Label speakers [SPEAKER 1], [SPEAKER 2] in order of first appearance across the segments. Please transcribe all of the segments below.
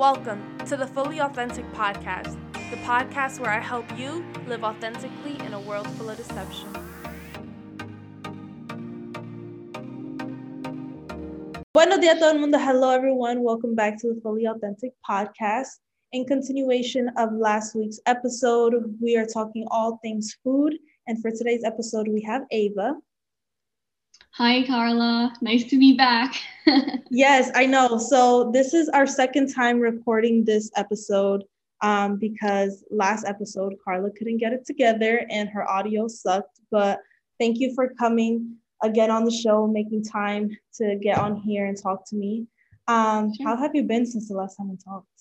[SPEAKER 1] Welcome to the Fully Authentic Podcast, the podcast where I help you live authentically in a world full of deception. Buenos dias, todo el mundo. Hello, everyone. Welcome back to the Fully Authentic Podcast. In continuation of last week's episode, we are talking all things food. And for today's episode, we have Ava.
[SPEAKER 2] Hi, Carla. Nice to be back.
[SPEAKER 1] yes, I know. So, this is our second time recording this episode um, because last episode, Carla couldn't get it together and her audio sucked. But thank you for coming again on the show, making time to get on here and talk to me. Um, sure. How have you been since the last time we talked?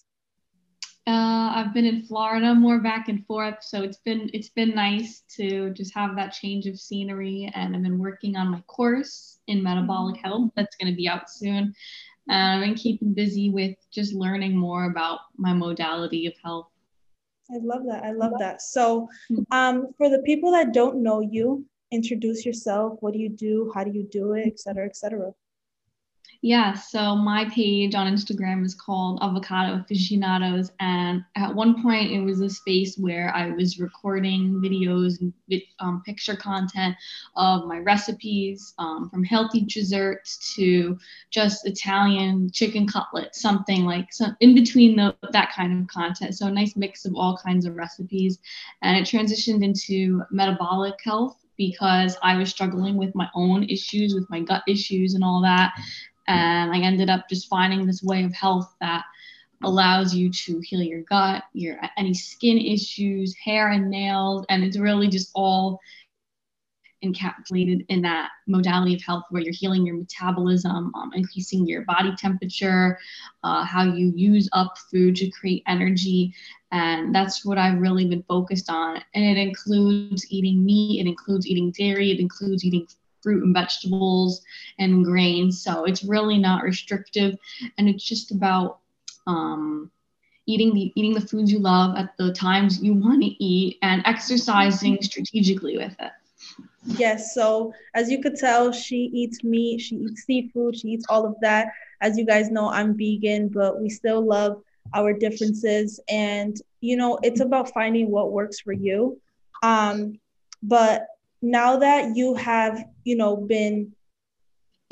[SPEAKER 2] Uh, I've been in Florida more back and forth, so it's been it's been nice to just have that change of scenery. And I've been working on my course in metabolic mm-hmm. health that's going to be out soon. And I've been keeping busy with just learning more about my modality of health.
[SPEAKER 1] I love that. I love that. So, mm-hmm. um, for the people that don't know you, introduce yourself. What do you do? How do you do it? Et cetera, et cetera.
[SPEAKER 2] Yeah, so my page on Instagram is called Avocado Aficionados. And at one point, it was a space where I was recording videos and um, picture content of my recipes um, from healthy desserts to just Italian chicken cutlets, something like in between the, that kind of content. So a nice mix of all kinds of recipes. And it transitioned into metabolic health because I was struggling with my own issues, with my gut issues and all that. And I ended up just finding this way of health that allows you to heal your gut, your any skin issues, hair and nails, and it's really just all encapsulated in that modality of health where you're healing your metabolism, um, increasing your body temperature, uh, how you use up food to create energy. And that's what I've really been focused on. And it includes eating meat, it includes eating dairy, it includes eating fruit and vegetables and grains. So it's really not restrictive, and it's just about um, eating the eating the foods you love at the times you want to eat and exercising strategically with it.
[SPEAKER 1] Yes. So as you could tell, she eats meat, she eats seafood, she eats all of that. As you guys know, I'm vegan, but we still love our differences. And, you know, it's about finding what works for you. Um, but now that you have, you know, been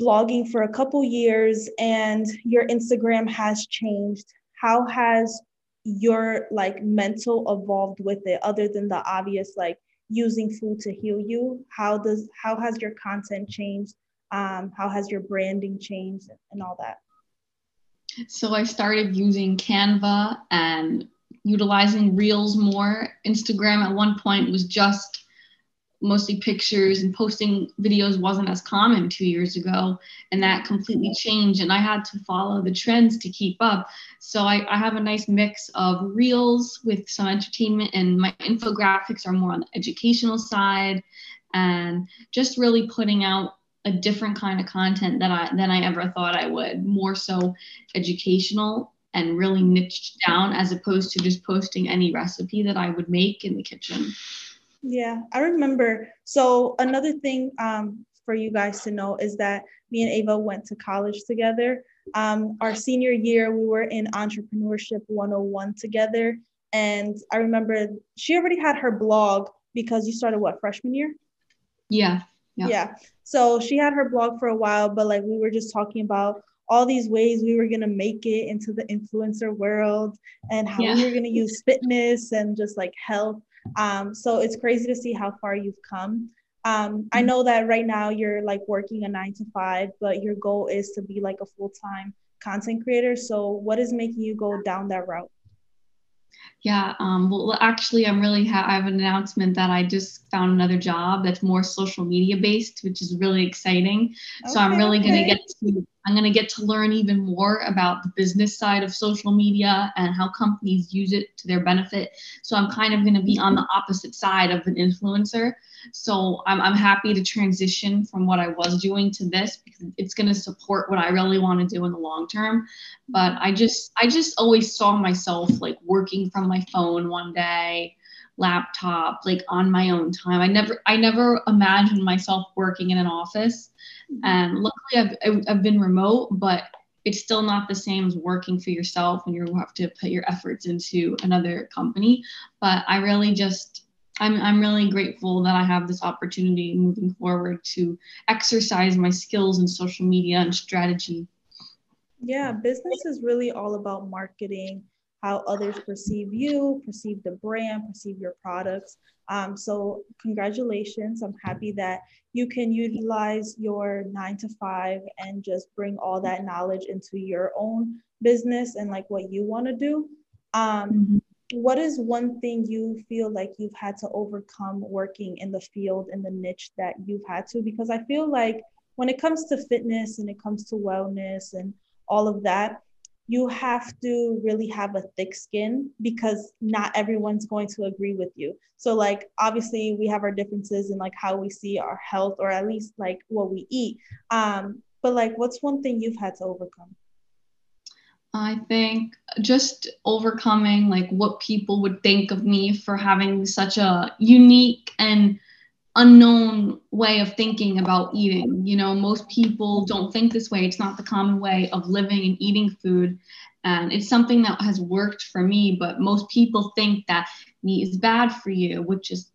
[SPEAKER 1] blogging for a couple years and your Instagram has changed, how has your like mental evolved with it other than the obvious like using food to heal you? How does how has your content changed? Um, how has your branding changed and all that?
[SPEAKER 2] So i started using canva and utilizing reels more. Instagram at one point was just mostly pictures and posting videos wasn't as common two years ago and that completely changed and i had to follow the trends to keep up. So i, I have a nice mix of reels with some entertainment and my infographics are more on the educational side and just really putting out a different kind of content that i than i ever thought i would more so educational and really niched down as opposed to just posting any recipe that i would make in the kitchen
[SPEAKER 1] yeah, I remember. So another thing um, for you guys to know is that me and Ava went to college together. Um, our senior year, we were in Entrepreneurship 101 together. And I remember she already had her blog because you started what, freshman year?
[SPEAKER 2] Yeah.
[SPEAKER 1] Yeah. yeah. So she had her blog for a while, but like we were just talking about all these ways we were going to make it into the influencer world and how yeah. we were going to use fitness and just like health um, so it's crazy to see how far you've come. Um, I know that right now you're like working a nine to five, but your goal is to be like a full time content creator. So what is making you go down that route?
[SPEAKER 2] Yeah, um, well, actually, I'm really ha- I have an announcement that I just found another job that's more social media based, which is really exciting. Okay, so I'm really okay. gonna get to I'm gonna get to learn even more about the business side of social media and how companies use it to their benefit. So I'm kind of gonna be on the opposite side of an influencer. So I'm I'm happy to transition from what I was doing to this because it's gonna support what I really want to do in the long term. But I just I just always saw myself like working from my phone one day laptop like on my own time i never i never imagined myself working in an office mm-hmm. and luckily i've, I've been remote but it's still not the same as working for yourself and you have to put your efforts into another company. But I really just I'm I'm really grateful that I have this opportunity moving forward to exercise my skills in social media and strategy.
[SPEAKER 1] Yeah, business is really all about marketing, how others perceive you, perceive the brand, perceive your products. Um, so congratulations. I'm happy that you can utilize your nine to five and just bring all that knowledge into your own business and like what you want to do. Um, mm-hmm what is one thing you feel like you've had to overcome working in the field in the niche that you've had to because i feel like when it comes to fitness and it comes to wellness and all of that you have to really have a thick skin because not everyone's going to agree with you. So like obviously we have our differences in like how we see our health or at least like what we eat. Um but like what's one thing you've had to overcome?
[SPEAKER 2] I think just overcoming like what people would think of me for having such a unique and unknown way of thinking about eating. You know, most people don't think this way. It's not the common way of living and eating food. And it's something that has worked for me, but most people think that meat is bad for you, which is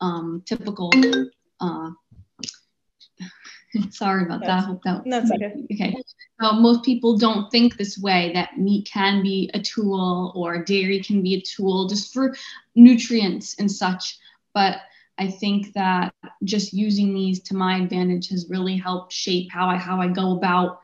[SPEAKER 2] um, typical uh, Sorry about that. I hope that.
[SPEAKER 1] It's okay.
[SPEAKER 2] Okay. So most people don't think this way that meat can be a tool or dairy can be a tool just for nutrients and such. But I think that just using these to my advantage has really helped shape how I how I go about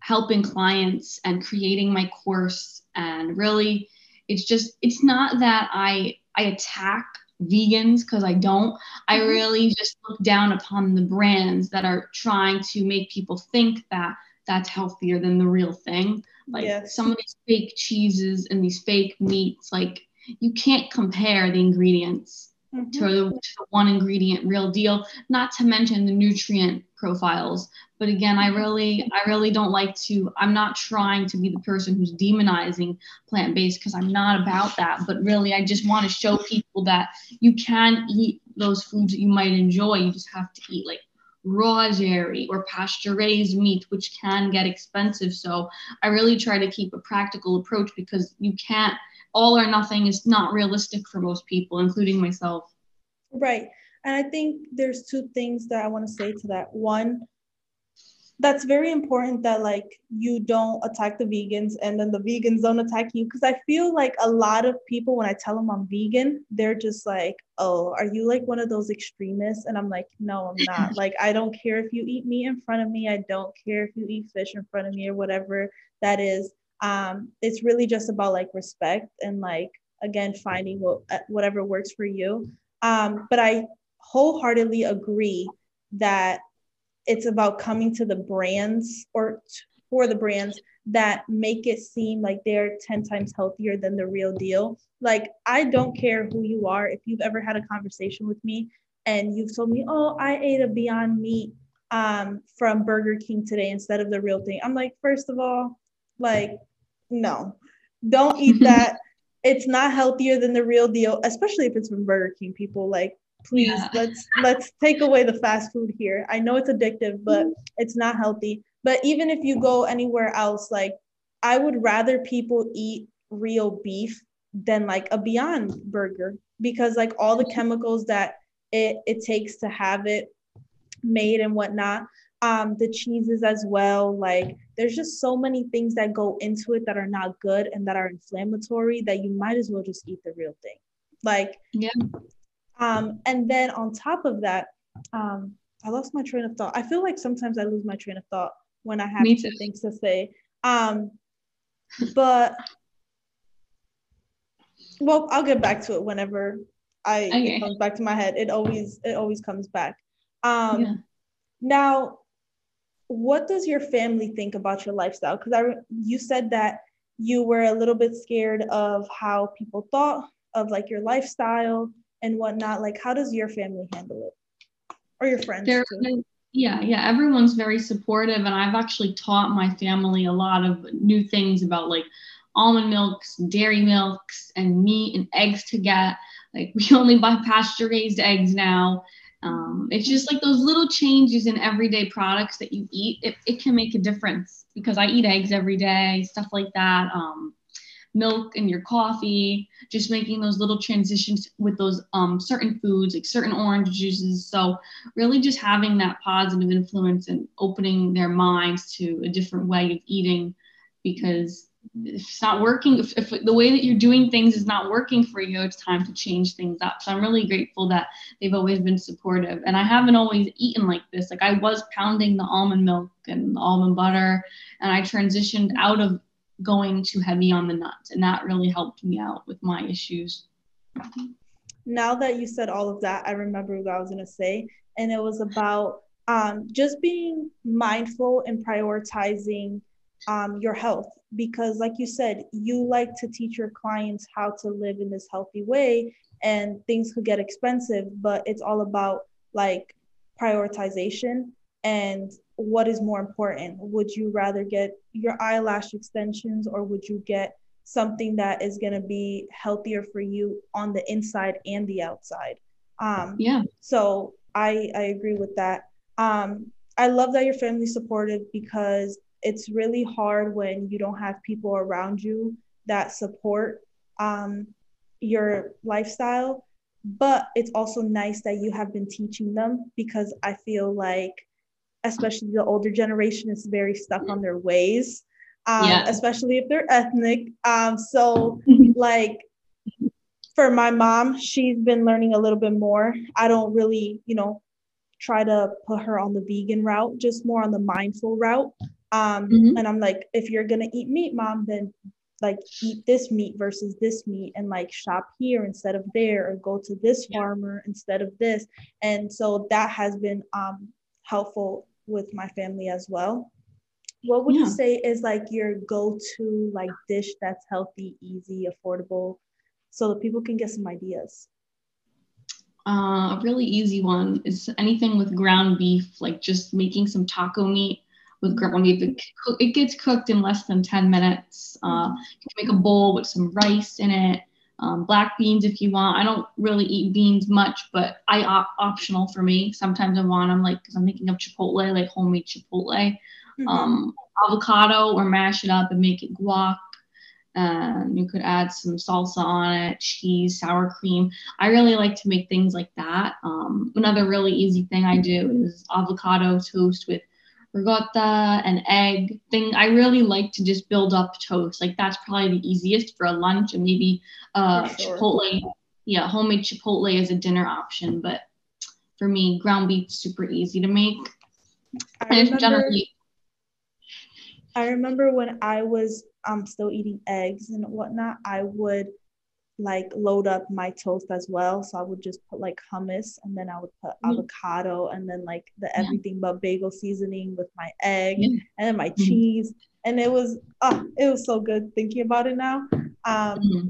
[SPEAKER 2] helping clients and creating my course. And really, it's just it's not that I I attack vegans because I don't. I mm-hmm. really just look down upon the brands that are trying to make people think that that's healthier than the real thing. Like yes. some of these fake cheeses and these fake meats, like you can't compare the ingredients mm-hmm. to, the, to the one ingredient real deal, not to mention the nutrient profiles. But again, I really, I really don't like to, I'm not trying to be the person who's demonizing plant based because I'm not about that. But really, I just want to show people that you can eat those foods that you might enjoy. You just have to eat like raw dairy or pasture raised meat, which can get expensive. So I really try to keep a practical approach because you can't all or nothing is not realistic for most people, including myself.
[SPEAKER 1] Right. And I think there's two things that I want to say to that. One, that's very important that like you don't attack the vegans and then the vegans don't attack you because i feel like a lot of people when i tell them i'm vegan they're just like oh are you like one of those extremists and i'm like no i'm not like i don't care if you eat meat in front of me i don't care if you eat fish in front of me or whatever that is um, it's really just about like respect and like again finding what uh, whatever works for you. Um, but i wholeheartedly agree that it's about coming to the brands or for the brands that make it seem like they're 10 times healthier than the real deal. Like i don't care who you are. If you've ever had a conversation with me and you've told me oh i ate a beyond meat um, from burger king today instead of the real thing i'm like first of all like no, don't eat that. it's not healthier than the real deal, especially if it's from Burger King. People like, please yeah. let's let's take away the fast food here. I know it's addictive, but it's not healthy. But even if you go anywhere else, like I would rather people eat real beef than like a Beyond Burger because like all the chemicals that it it takes to have it made and whatnot um the cheeses as well like there's just so many things that go into it that are not good and that are inflammatory that you might as well just eat the real thing. Like
[SPEAKER 2] yeah.
[SPEAKER 1] um and then on top of that um i lost my train of thought. I feel like sometimes i lose my train of thought when i have things to say. Um but well i'll get back to it whenever i okay. it comes back to my head. It always it always comes back. Um yeah. now what does your family think about your lifestyle? Because I you said that you were a little bit scared of how people thought of like your lifestyle and whatnot. Like, how does your family handle it, or your friends?
[SPEAKER 2] Yeah, yeah, everyone's very supportive, and I've actually taught my family a lot of new things about like almond milks, dairy milks, and meat and eggs to get. Like we only buy pasture raised eggs now Um, it's just like those little changes in everyday products that you eat. It, it can make a difference because I eat eggs every day, stuff like that. Um, milk in your coffee, just making those little transitions with those um, certain foods, like certain orange juices. So, really just having that positive influence and opening their minds to a different way of eating because if it's not working, if, if the way that you're doing things is not working for you, it's time to change things up. So I'm really grateful that they've always been supportive. And I haven't always eaten like this. Like I was pounding the almond milk and the almond butter, and I transitioned out of going too heavy on the nuts. And that really helped me out with my issues.
[SPEAKER 1] Now that you said all of that, I remember what I was going to say. And it was about um, just being mindful and prioritizing um, your health. Because, like you said, you like to teach your clients how to live in this healthy way, and things could get expensive, but it's all about like prioritization. And what is more important? Would you rather get your eyelash extensions or would you get something that is going to be healthier for you on the inside and the outside? Um yeah. so i i agree with that. Um i love that your family supportive because it's really hard when you don't have people around you that support um your lifestyle but it's also nice that you have been teaching them because i feel like especially the older generation is very stuck on their ways um, yeah. especially if they're ethnic um, so like for my mom she's been learning a little bit more i don't really you know try to put her on the vegan route just more on the mindful route um, mm-hmm. and i'm like if you're gonna eat meat mom then like eat this meat versus this meat and like shop here instead of there or go to this yeah. farmer instead of this and so that has been um, helpful with my family as well. What would yeah. you say is like your go-to like dish that's healthy, easy, affordable, so that people can get some ideas?
[SPEAKER 2] Uh, a really easy one is anything with ground beef, like just making some taco meat with ground beef. It, it gets cooked in less than 10 minutes. Uh, you can make a bowl with some rice in it, um, black beans if you want. I don't really eat beans much, but I op- optional for me. Sometimes I want them like because I'm thinking of Chipotle, like homemade Chipotle. Mm-hmm. Um, avocado or mash it up and make it guac. And you could add some salsa on it, cheese, sour cream. I really like to make things like that. Um, another really easy thing I do is avocado toast with ricotta and egg thing. I really like to just build up toast. Like that's probably the easiest for a lunch and maybe uh, sure. Chipotle. Yeah, homemade Chipotle is a dinner option, but for me, ground beef super easy to make.
[SPEAKER 1] I remember, generally. I remember when I was um still eating eggs and whatnot, I would like load up my toast as well. So I would just put like hummus and then I would put mm-hmm. avocado and then like the yeah. everything but bagel seasoning with my egg yeah. and then my mm-hmm. cheese. And it was oh, it was so good thinking about it now. Um mm-hmm.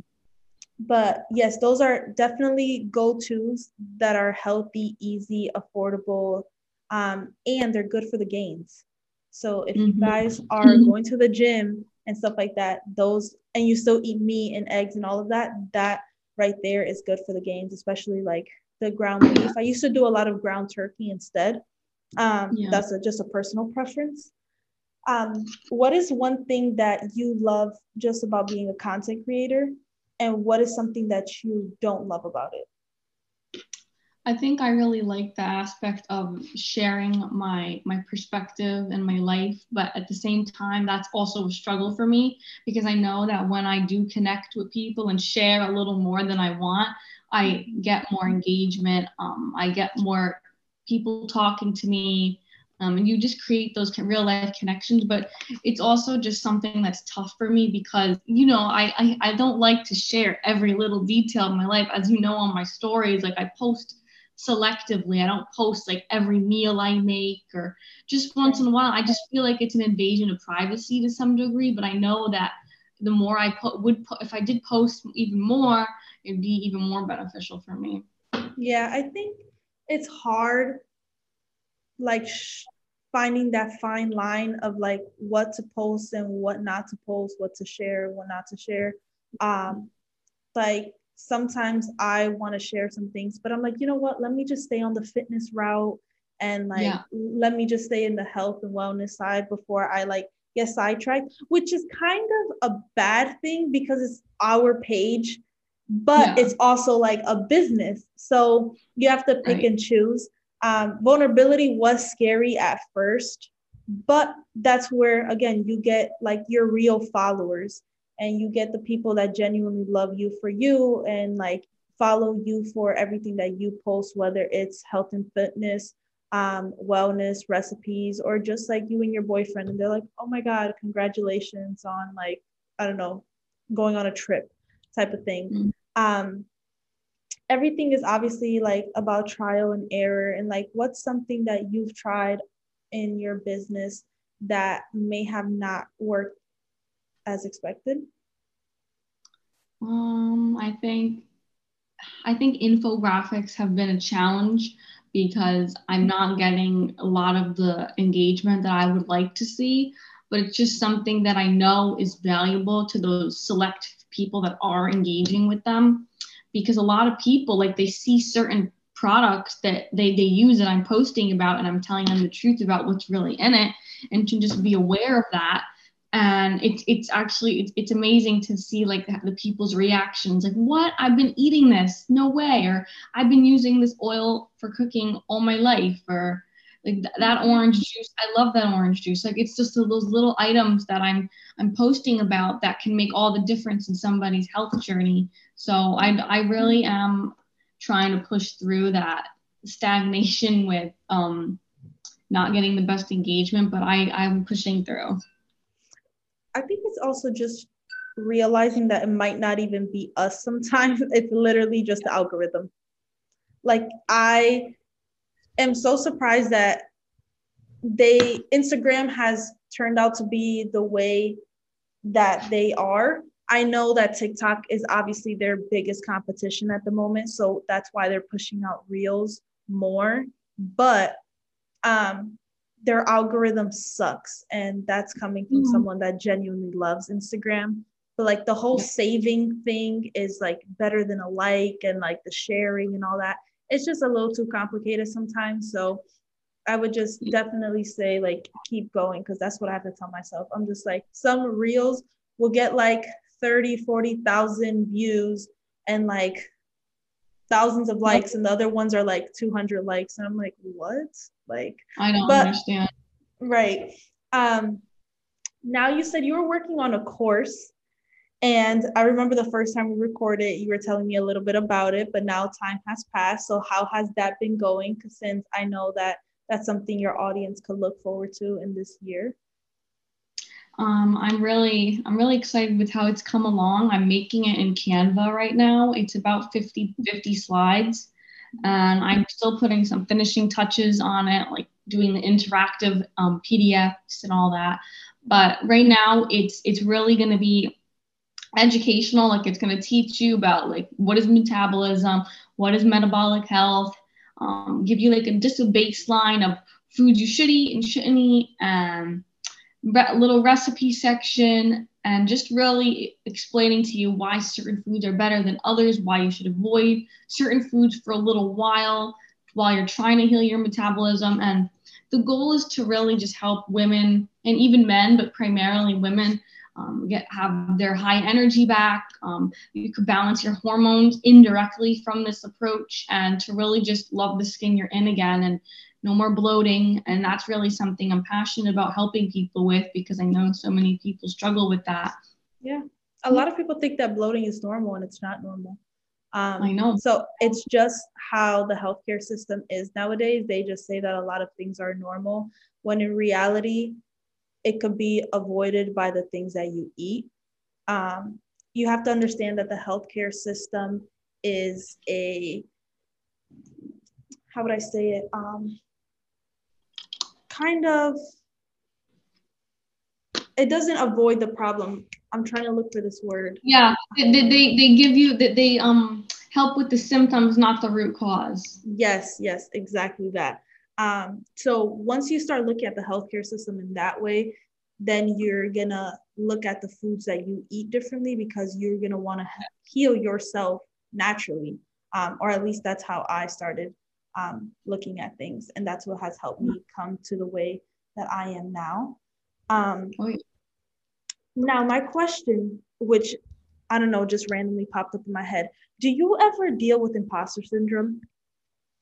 [SPEAKER 1] but yes, those are definitely go-tos that are healthy, easy, affordable, um, and they're good for the gains. So if you mm-hmm. guys are mm-hmm. going to the gym and stuff like that, those and you still eat meat and eggs and all of that, that right there is good for the gains, especially like the ground beef. I used to do a lot of ground turkey instead. Um, yeah. That's a, just a personal preference. Um, what is one thing that you love just about being a content creator, and what is something that you don't love about it?
[SPEAKER 2] I think I really like the aspect of sharing my my perspective and my life, but at the same time, that's also a struggle for me because I know that when I do connect with people and share a little more than I want, I get more engagement. Um, I get more people talking to me, um, and you just create those real life connections. But it's also just something that's tough for me because you know I, I I don't like to share every little detail of my life, as you know on my stories. Like I post selectively. I don't post like every meal I make or just once in a while. I just feel like it's an invasion of privacy to some degree, but I know that the more I put would put, if I did post even more, it'd be even more beneficial for me.
[SPEAKER 1] Yeah, I think it's hard like sh- finding that fine line of like what to post and what not to post, what to share, what not to share. Um like sometimes I want to share some things, but I'm like, you know what? Let me just stay on the fitness route and like yeah. let me just stay in the health and wellness side before I like get sidetracked, which is kind of a bad thing because it's our page, but yeah. it's also like a business. So you have to pick right. and choose. Um, vulnerability was scary at first, but that's where again you get like your real followers and you get the people that genuinely love you for you and like follow you for everything that you post, whether it's health and fitness, um, wellness recipes, or just like you and your boyfriend. And they're like, oh my God, congratulations on like, I don't know, going on a trip type of thing. Mm-hmm. Um, everything is obviously like about trial and error. And like, what's something that you've tried in your business that may have not worked as expected?
[SPEAKER 2] Um, I think I think infographics have been a challenge because I'm not getting a lot of the engagement that I would like to see, but it's just something that I know is valuable to those select people that are engaging with them because a lot of people like they see certain products that they, they use that I'm posting about and I'm telling them the truth about what's really in it and to just be aware of that and it's it's actually it's, it's amazing to see like the, the, people's reactions like what? I've been eating this. No way or i've been using this oil for cooking all my life or like th- that orange juice i love that orange juice. Like it's just those little items that i'm i'm posting about that can make all the difference in somebody's health journey. So i i really am trying to push through that stagnation with um not getting the best engagement but i i'm pushing through
[SPEAKER 1] I think it's also just realizing that it might not even be us sometimes. It's literally just the algorithm. Like I am so surprised that they Instagram has turned out to be the way that they are. I know that TikTok is obviously their biggest competition at the moment, so that's why they're pushing out reels more. But um their algorithm sucks and that's coming from mm-hmm. someone that genuinely loves instagram. But like the whole saving thing is like better than a like and like the sharing and all that. It's just a little too complicated sometimes. So i would just definitely say like keep going because that's what i have to tell myself. I'm just like some reels will get like 30 40,000 views and like thousands of likes and the other ones are like 200 likes. And i'm like what? Like
[SPEAKER 2] i don't but, understand.
[SPEAKER 1] Right. Um now you said you were working on a course and i remember the first time we recorded you were telling me a little bit about it but now time has passed. So how has that been going? Since i know that that's something your audience could look forward to in this year
[SPEAKER 2] um, I'm really I'm really excited with how it's come along. I'm making it in Canva right now. It's about 50 50 slides, and I'm still putting some finishing touches on it, like doing the interactive um, PDFs and all that. But right now, it's it's really going to be educational. Like it's going to teach you about like what is metabolism, what is metabolic health, um, give you like a, just a baseline of foods you should eat and shouldn't eat, and re- little recipe section and just really explaining to you why certain foods are better than others, why you should avoid certain foods for a little while while you're trying to heal your metabolism. And the goal is to really just help women and even men, but primarily women, um, get have their high energy back. Um, you could balance your hormones indirectly from this approach, and to really just love the skin you're in again and no more bloating. And that's really something I'm passionate about helping people with because I know so many people struggle with that.
[SPEAKER 1] Yeah. A lot of people think that bloating is normal and it's not normal.
[SPEAKER 2] Um, I know.
[SPEAKER 1] So it's just how the healthcare system is nowadays. They just say that a lot of things are normal when in reality, it could be avoided by the things that you eat. Um, you have to understand that the healthcare system is a how would I say it? Um, kind of it doesn't avoid the problem. I'm trying to look for this word.
[SPEAKER 2] Yeah they, they, they give you that they um help with the symptoms not the root cause.
[SPEAKER 1] Yes yes exactly that. Um so once you start looking at the healthcare system in that way then you're gonna look at the foods that you eat differently because you're gonna want to heal yourself naturally, um, or at least that's how I started um, looking at things, and that's what has helped me come to the way that I am now. Um, oh. Now, my question, which I don't know, just randomly popped up in my head. Do you ever deal with imposter syndrome?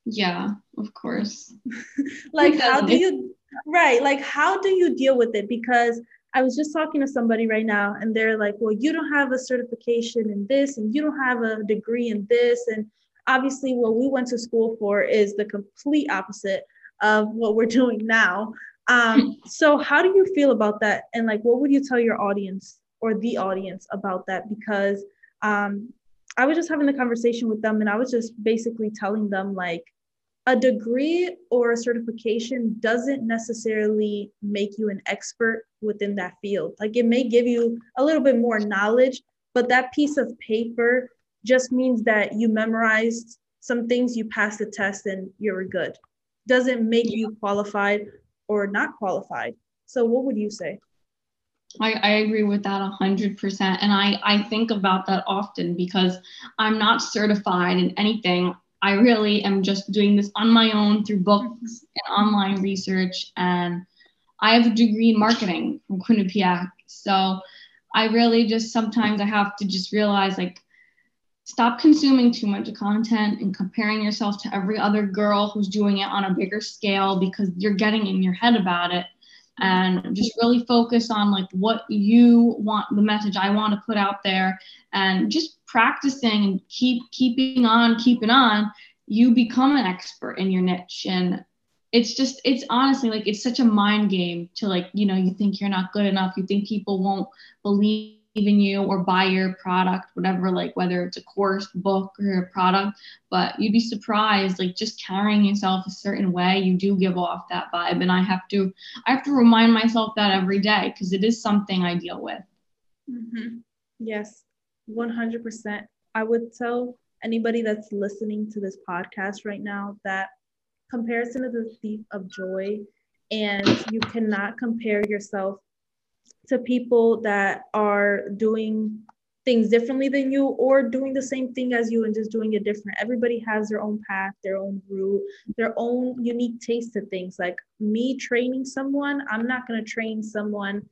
[SPEAKER 2] Yeah, of course.
[SPEAKER 1] like, how do you, right? Like, how do you deal with it? Because I was just talking to somebody right now, and they're like, well, you don't have a certification in this, and you don't have a degree in this. And obviously, what we went to school for is the complete opposite of what we're doing now. Um, so, how do you feel about that? And like, what would you tell your audience or the audience about that because um, I was just having a conversation with them and I was just basically telling them like a degree or a certification doesn't necessarily make you an expert within that field. Like it may give you a little bit more knowledge, but that piece of paper just means that you memorized some things, you passed the test, and you're good. Doesn't make you qualified or not qualified. So, what would you say?
[SPEAKER 2] I, I agree with that 100%. And I, I think about that often because I'm not certified in anything. I really am just doing this on my own through books and online research. And I have a degree in marketing from Quinnipiac. So I really just sometimes I have to just realize like, stop consuming too much content and comparing yourself to every other girl who's doing it on a bigger scale because you're getting in your head about it. And just really focus on like what you want the message i want to put out there. And just practicing and keep keeping on keeping on you become an expert in your niche. And it's just it's honestly like it's such a mind game to like you know you think you're not good enough. You think people won't believe in you or buy your product, whatever, like whether it's a course, book, or a product. But you'd be surprised, like just carrying yourself a certain way, you do give off that vibe. And I have to, I have to remind myself that every day because it is something I deal with.
[SPEAKER 1] Mm-hmm. Yes, 100%. I would tell anybody that's listening to this podcast right now that comparison is a thief of joy and you cannot compare yourself to people that are doing things differently than you or doing the same thing as you and just doing it different. Everybody has their own path, their own route, their own unique taste to things. Like me training someone, I'm not going to train someone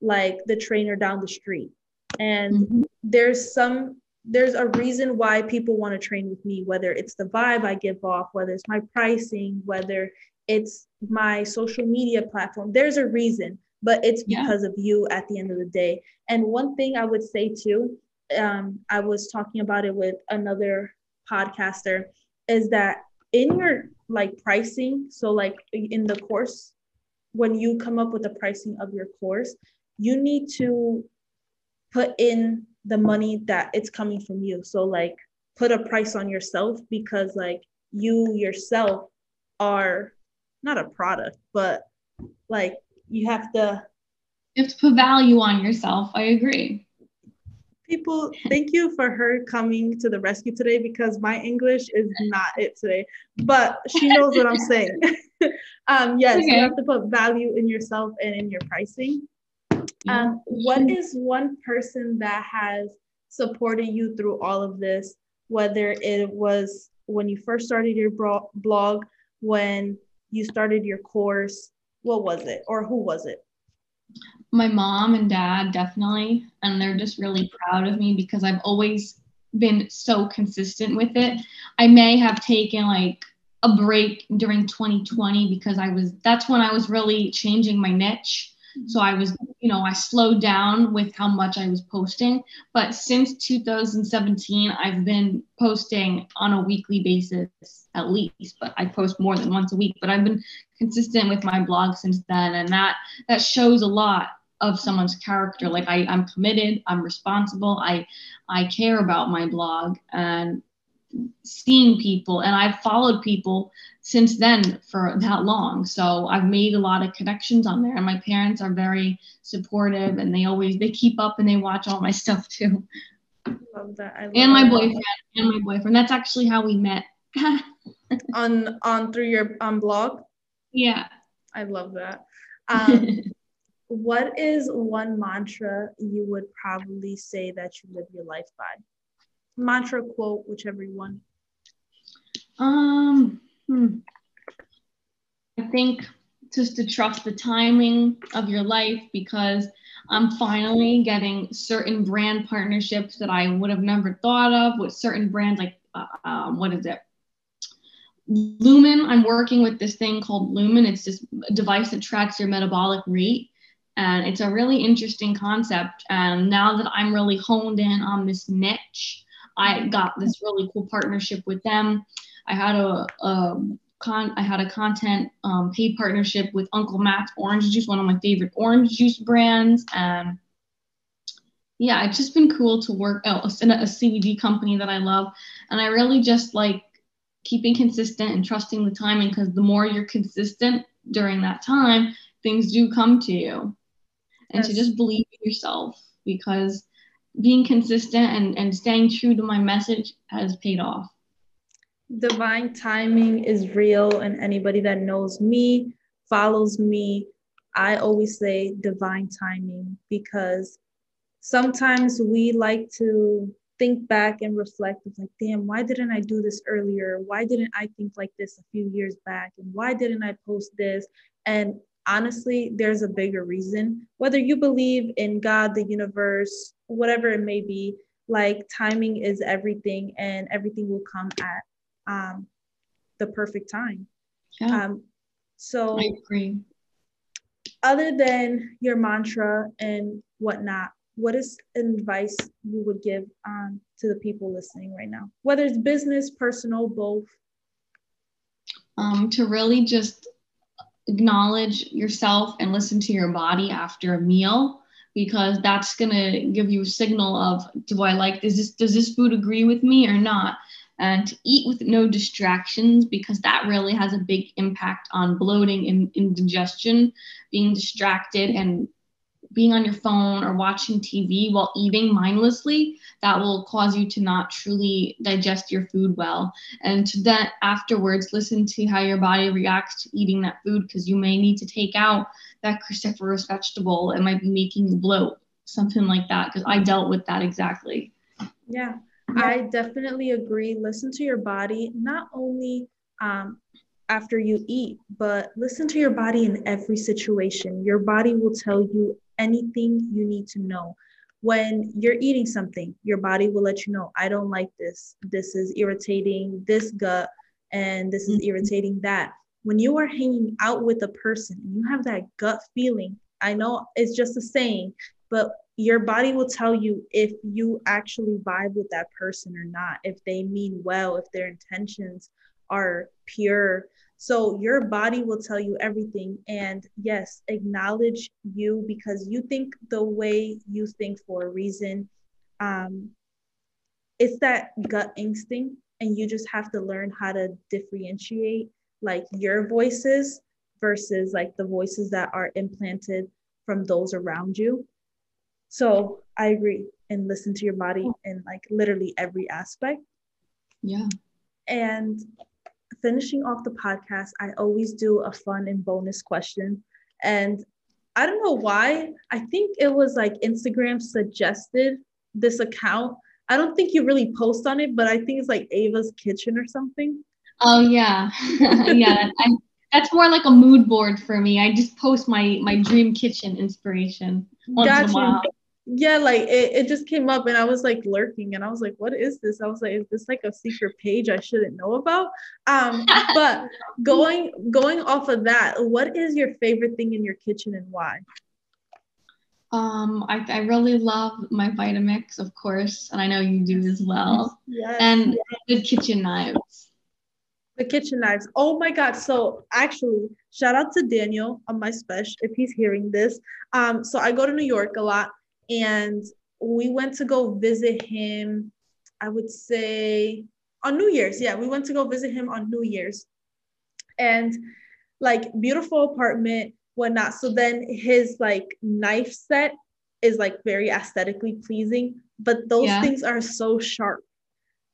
[SPEAKER 1] like the trainer down the street. And mm-hmm. there's some there's a reason why people want to train with me, whether it's the vibe I give off, whether it's my pricing, whether it's my social media platform. There's a reason but it's because yeah. of you at the end of the day. And one thing I would say too, um, I was talking about it with another podcaster, is that in your like pricing, so like in the course, when you come up with the pricing of your course, you need to put in the money that it's coming from you. So like put a price on yourself because like you yourself are not a product, but like you have to
[SPEAKER 2] you have to put value on yourself. I agree.
[SPEAKER 1] People, thank you for her coming to the rescue today because my English is not it today, but she knows what I'm saying. um, yes, okay. you have to put value in yourself and in your pricing. Um, what is one person that has supported you through all of this, whether it was when you first started your blog, when you started your course, what was it or who was it?
[SPEAKER 2] My mom and dad, definitely. And they're just really proud of me because I've always been so consistent with it. I may have taken like a break during 2020 because I was, that's when I was really changing my niche. So I was, you know, I slowed down with how much I was posting. But since 2017, I've been posting on a weekly basis at least, but I post more than once a week. But I've been consistent with my blog since then. And that that shows a lot of someone's character. Like I, I'm committed, I'm responsible, I I care about my blog and seeing people and I've followed people since then for that long. So I've made a lot of connections on there and my parents are very supportive and they always they keep up and they watch all my stuff too.
[SPEAKER 1] Love that. Love
[SPEAKER 2] and my boyfriend and my boyfriend. That's actually how we met.
[SPEAKER 1] on on through your um blog?
[SPEAKER 2] Yeah.
[SPEAKER 1] I love that. Um what is one mantra you would probably say that you live your life by? mantra quote, whichever you want.
[SPEAKER 2] Um, hmm. I think just to trust the timing of your life because I'm finally getting certain brand partnerships that I would have never thought of with certain brands like uh, um, what is it? Lumen. I'm working with this thing called Lumen. It's this device that tracks your metabolic rate. And it's a really interesting concept. And now that I'm really honed in on this niche, I got this really cool partnership with them. I had a, a con I had a content um, paid partnership with Uncle Matt's Orange Juice, one of my favorite orange juice brands. And yeah, it's just been cool to work out oh, in a, a CBD company that I love. And I really just like keeping consistent and trusting the timing because the more you're consistent during that time, things do come to you. And yes. to just believe in yourself because being consistent and, and staying true to my message has paid off
[SPEAKER 1] divine timing is real and anybody that knows me follows me i always say divine timing because sometimes we like to think back and reflect of like damn why didn't i do this earlier why didn't i think like this a few years back and why didn't i post this and honestly there's a bigger reason whether you believe in god the universe whatever it may be like timing is everything and everything will come at um, the perfect time. Yeah. Um, so
[SPEAKER 2] I agree.
[SPEAKER 1] Other than your mantra and whatnot, what is advice you would give um, to the people listening right now, whether it's business, personal, both?
[SPEAKER 2] Um, to really just acknowledge yourself and listen to your body after a meal because that's going to give you a signal of do i like does this does this food agree with me or not and to eat with no distractions because that really has a big impact on bloating and indigestion being distracted and being on your phone or watching tv while eating mindlessly that will cause you to not truly digest your food well and to then afterwards listen to how your body reacts to eating that food because you may need to take out that cruciferous vegetable it might be making you bloat something like that because i dealt with that exactly
[SPEAKER 1] yeah I definitely agree. Listen to your body, not only um, after you eat, but listen to your body in every situation. Your body will tell you anything you need to know. When you're eating something, your body will let you know, I don't like this. This is irritating this gut, and this is mm-hmm. irritating that. When you are hanging out with a person, you have that gut feeling. I know it's just a saying, but your body will tell you if you actually vibe with that person or not, if they mean well, if their intentions are pure. So your body will tell you everything. And yes, acknowledge you because you think the way you think for a reason. Um, it's that gut instinct, and you just have to learn how to differentiate like your voices versus like the voices that are implanted from those around you so I agree and listen to your body in like literally every aspect.
[SPEAKER 2] Yeah.
[SPEAKER 1] And finishing off the podcast, I always do a fun and bonus question. And I don't know why. I think it was like Instagram suggested this account. I don't think you really post on it, but I think it's like Ava's Kitchen or something.
[SPEAKER 2] Oh yeah, yeah. I, that's more like a mood board for me. I just post my my dream kitchen inspiration once in a while
[SPEAKER 1] yeah like it, it just came up and i was like lurking and i was like what is this? I was like is this like a secret page i shouldn't know about? Um but going going off of that what is your favorite thing in your kitchen and why?
[SPEAKER 2] Um i, I really love my vitamix of course and i know you do as well. Yes, and yes. good kitchen knives.
[SPEAKER 1] The kitchen knives. Oh my god. So actually shout out to daniel on my special if he's hearing this. Um so i go to new york a lot and we went to go visit him i would say on new year's. Yeah we went to go visit him on new year's. And like beautiful apartment whatnot. So then his like knife set is like very aesthetically pleasing but those yeah. things are so sharp.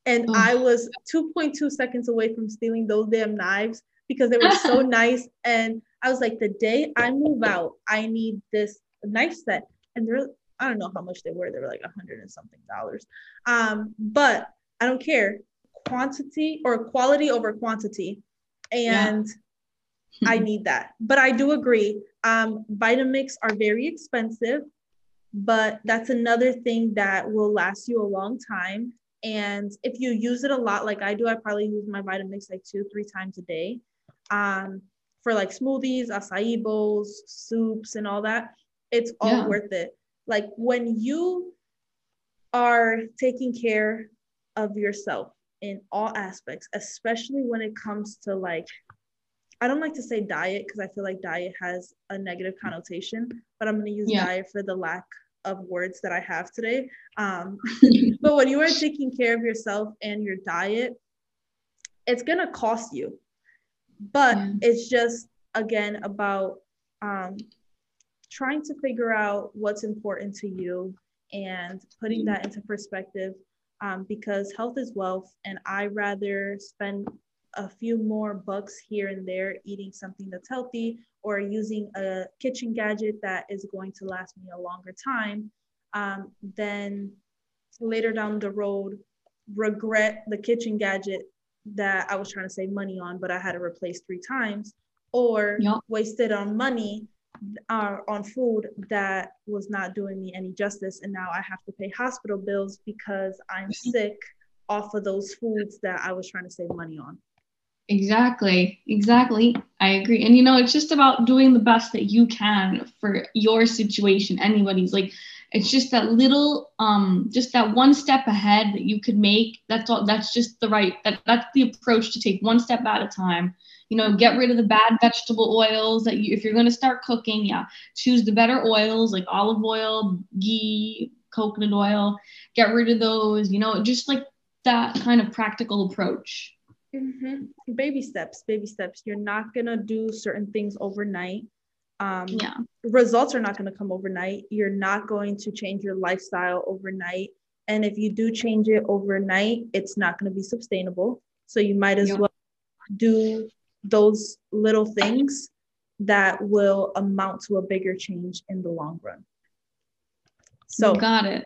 [SPEAKER 1] And oh. i was 2.2 seconds away from stealing those damn knives because they were so nice. And i was like the day i move out i need this knife set. And they're I don't know how much they were. They were like a hundred and something dollars. Um, but I don't care. Quantity or quality over quantity. And yeah. I need that. But I do agree. Um, Vitamix are very expensive, but that's another thing that will last you a long time. And if you use it a lot, like I do, I probably use my Vitamix like two, three times a day. Um, for like smoothies, acai bowls, soups, and all that, it's all yeah. worth it. Like when you are taking care of yourself in all aspects, especially when it comes to like, I don't like to say diet because I feel like diet has a negative connotation, but I'm going to use yeah. diet for the lack of words that I have today. Um, but when you are taking care of yourself and your diet, it's going to cost you but yeah. it's just again about um, trying to figure out what's important to you and putting that into perspective um, because health is wealth and i rather spend a few more bucks here and there eating something that's healthy or using a kitchen gadget that is going to last me a longer time um, than later down the road regret the kitchen gadget that I was trying to save money on, but I had to replace three times, or yep. wasted on money uh, on food that was not doing me any justice. And now I have to pay hospital bills because I'm sick off of those foods that I was trying to save money on.
[SPEAKER 2] Exactly. Exactly. I agree. And you know, it's just about doing the best that you can for your situation, anybody's. Like it's just that little um just that one step ahead that you could make. That's all that's just the right that that's the approach to take one step at a time. You know get rid of the bad vegetable oils that you if you're going to start cooking yeah choose the better oils like olive oil ghee coconut oil. Get rid of those you know just like that kind of practical approach.
[SPEAKER 1] Mm-hmm. baby steps baby steps. You're not going to do certain things overnight um, yeah. Results are not going to come overnight. You're not going to change your lifestyle overnight. And if you do change it overnight, it's not going to be sustainable. So you might as yeah. well do those little things that will amount to a bigger change in the long run. So,
[SPEAKER 2] got it.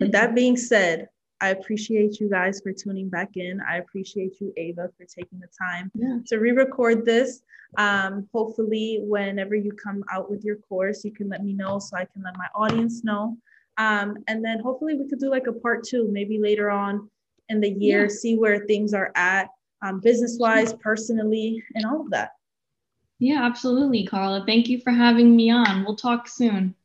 [SPEAKER 1] With that being said, I appreciate you guys for tuning back in. I appreciate you, Ava, for taking the time yeah. to re record this. Um, hopefully, whenever you come out with your course, you can let me know so I can let my audience know. Um, and then hopefully, we could do like a part two, maybe later on in the year, yeah. see where things are at um, business wise, personally, and all of that.
[SPEAKER 2] Yeah, absolutely, Carla. Thank you for having me on. We'll talk soon.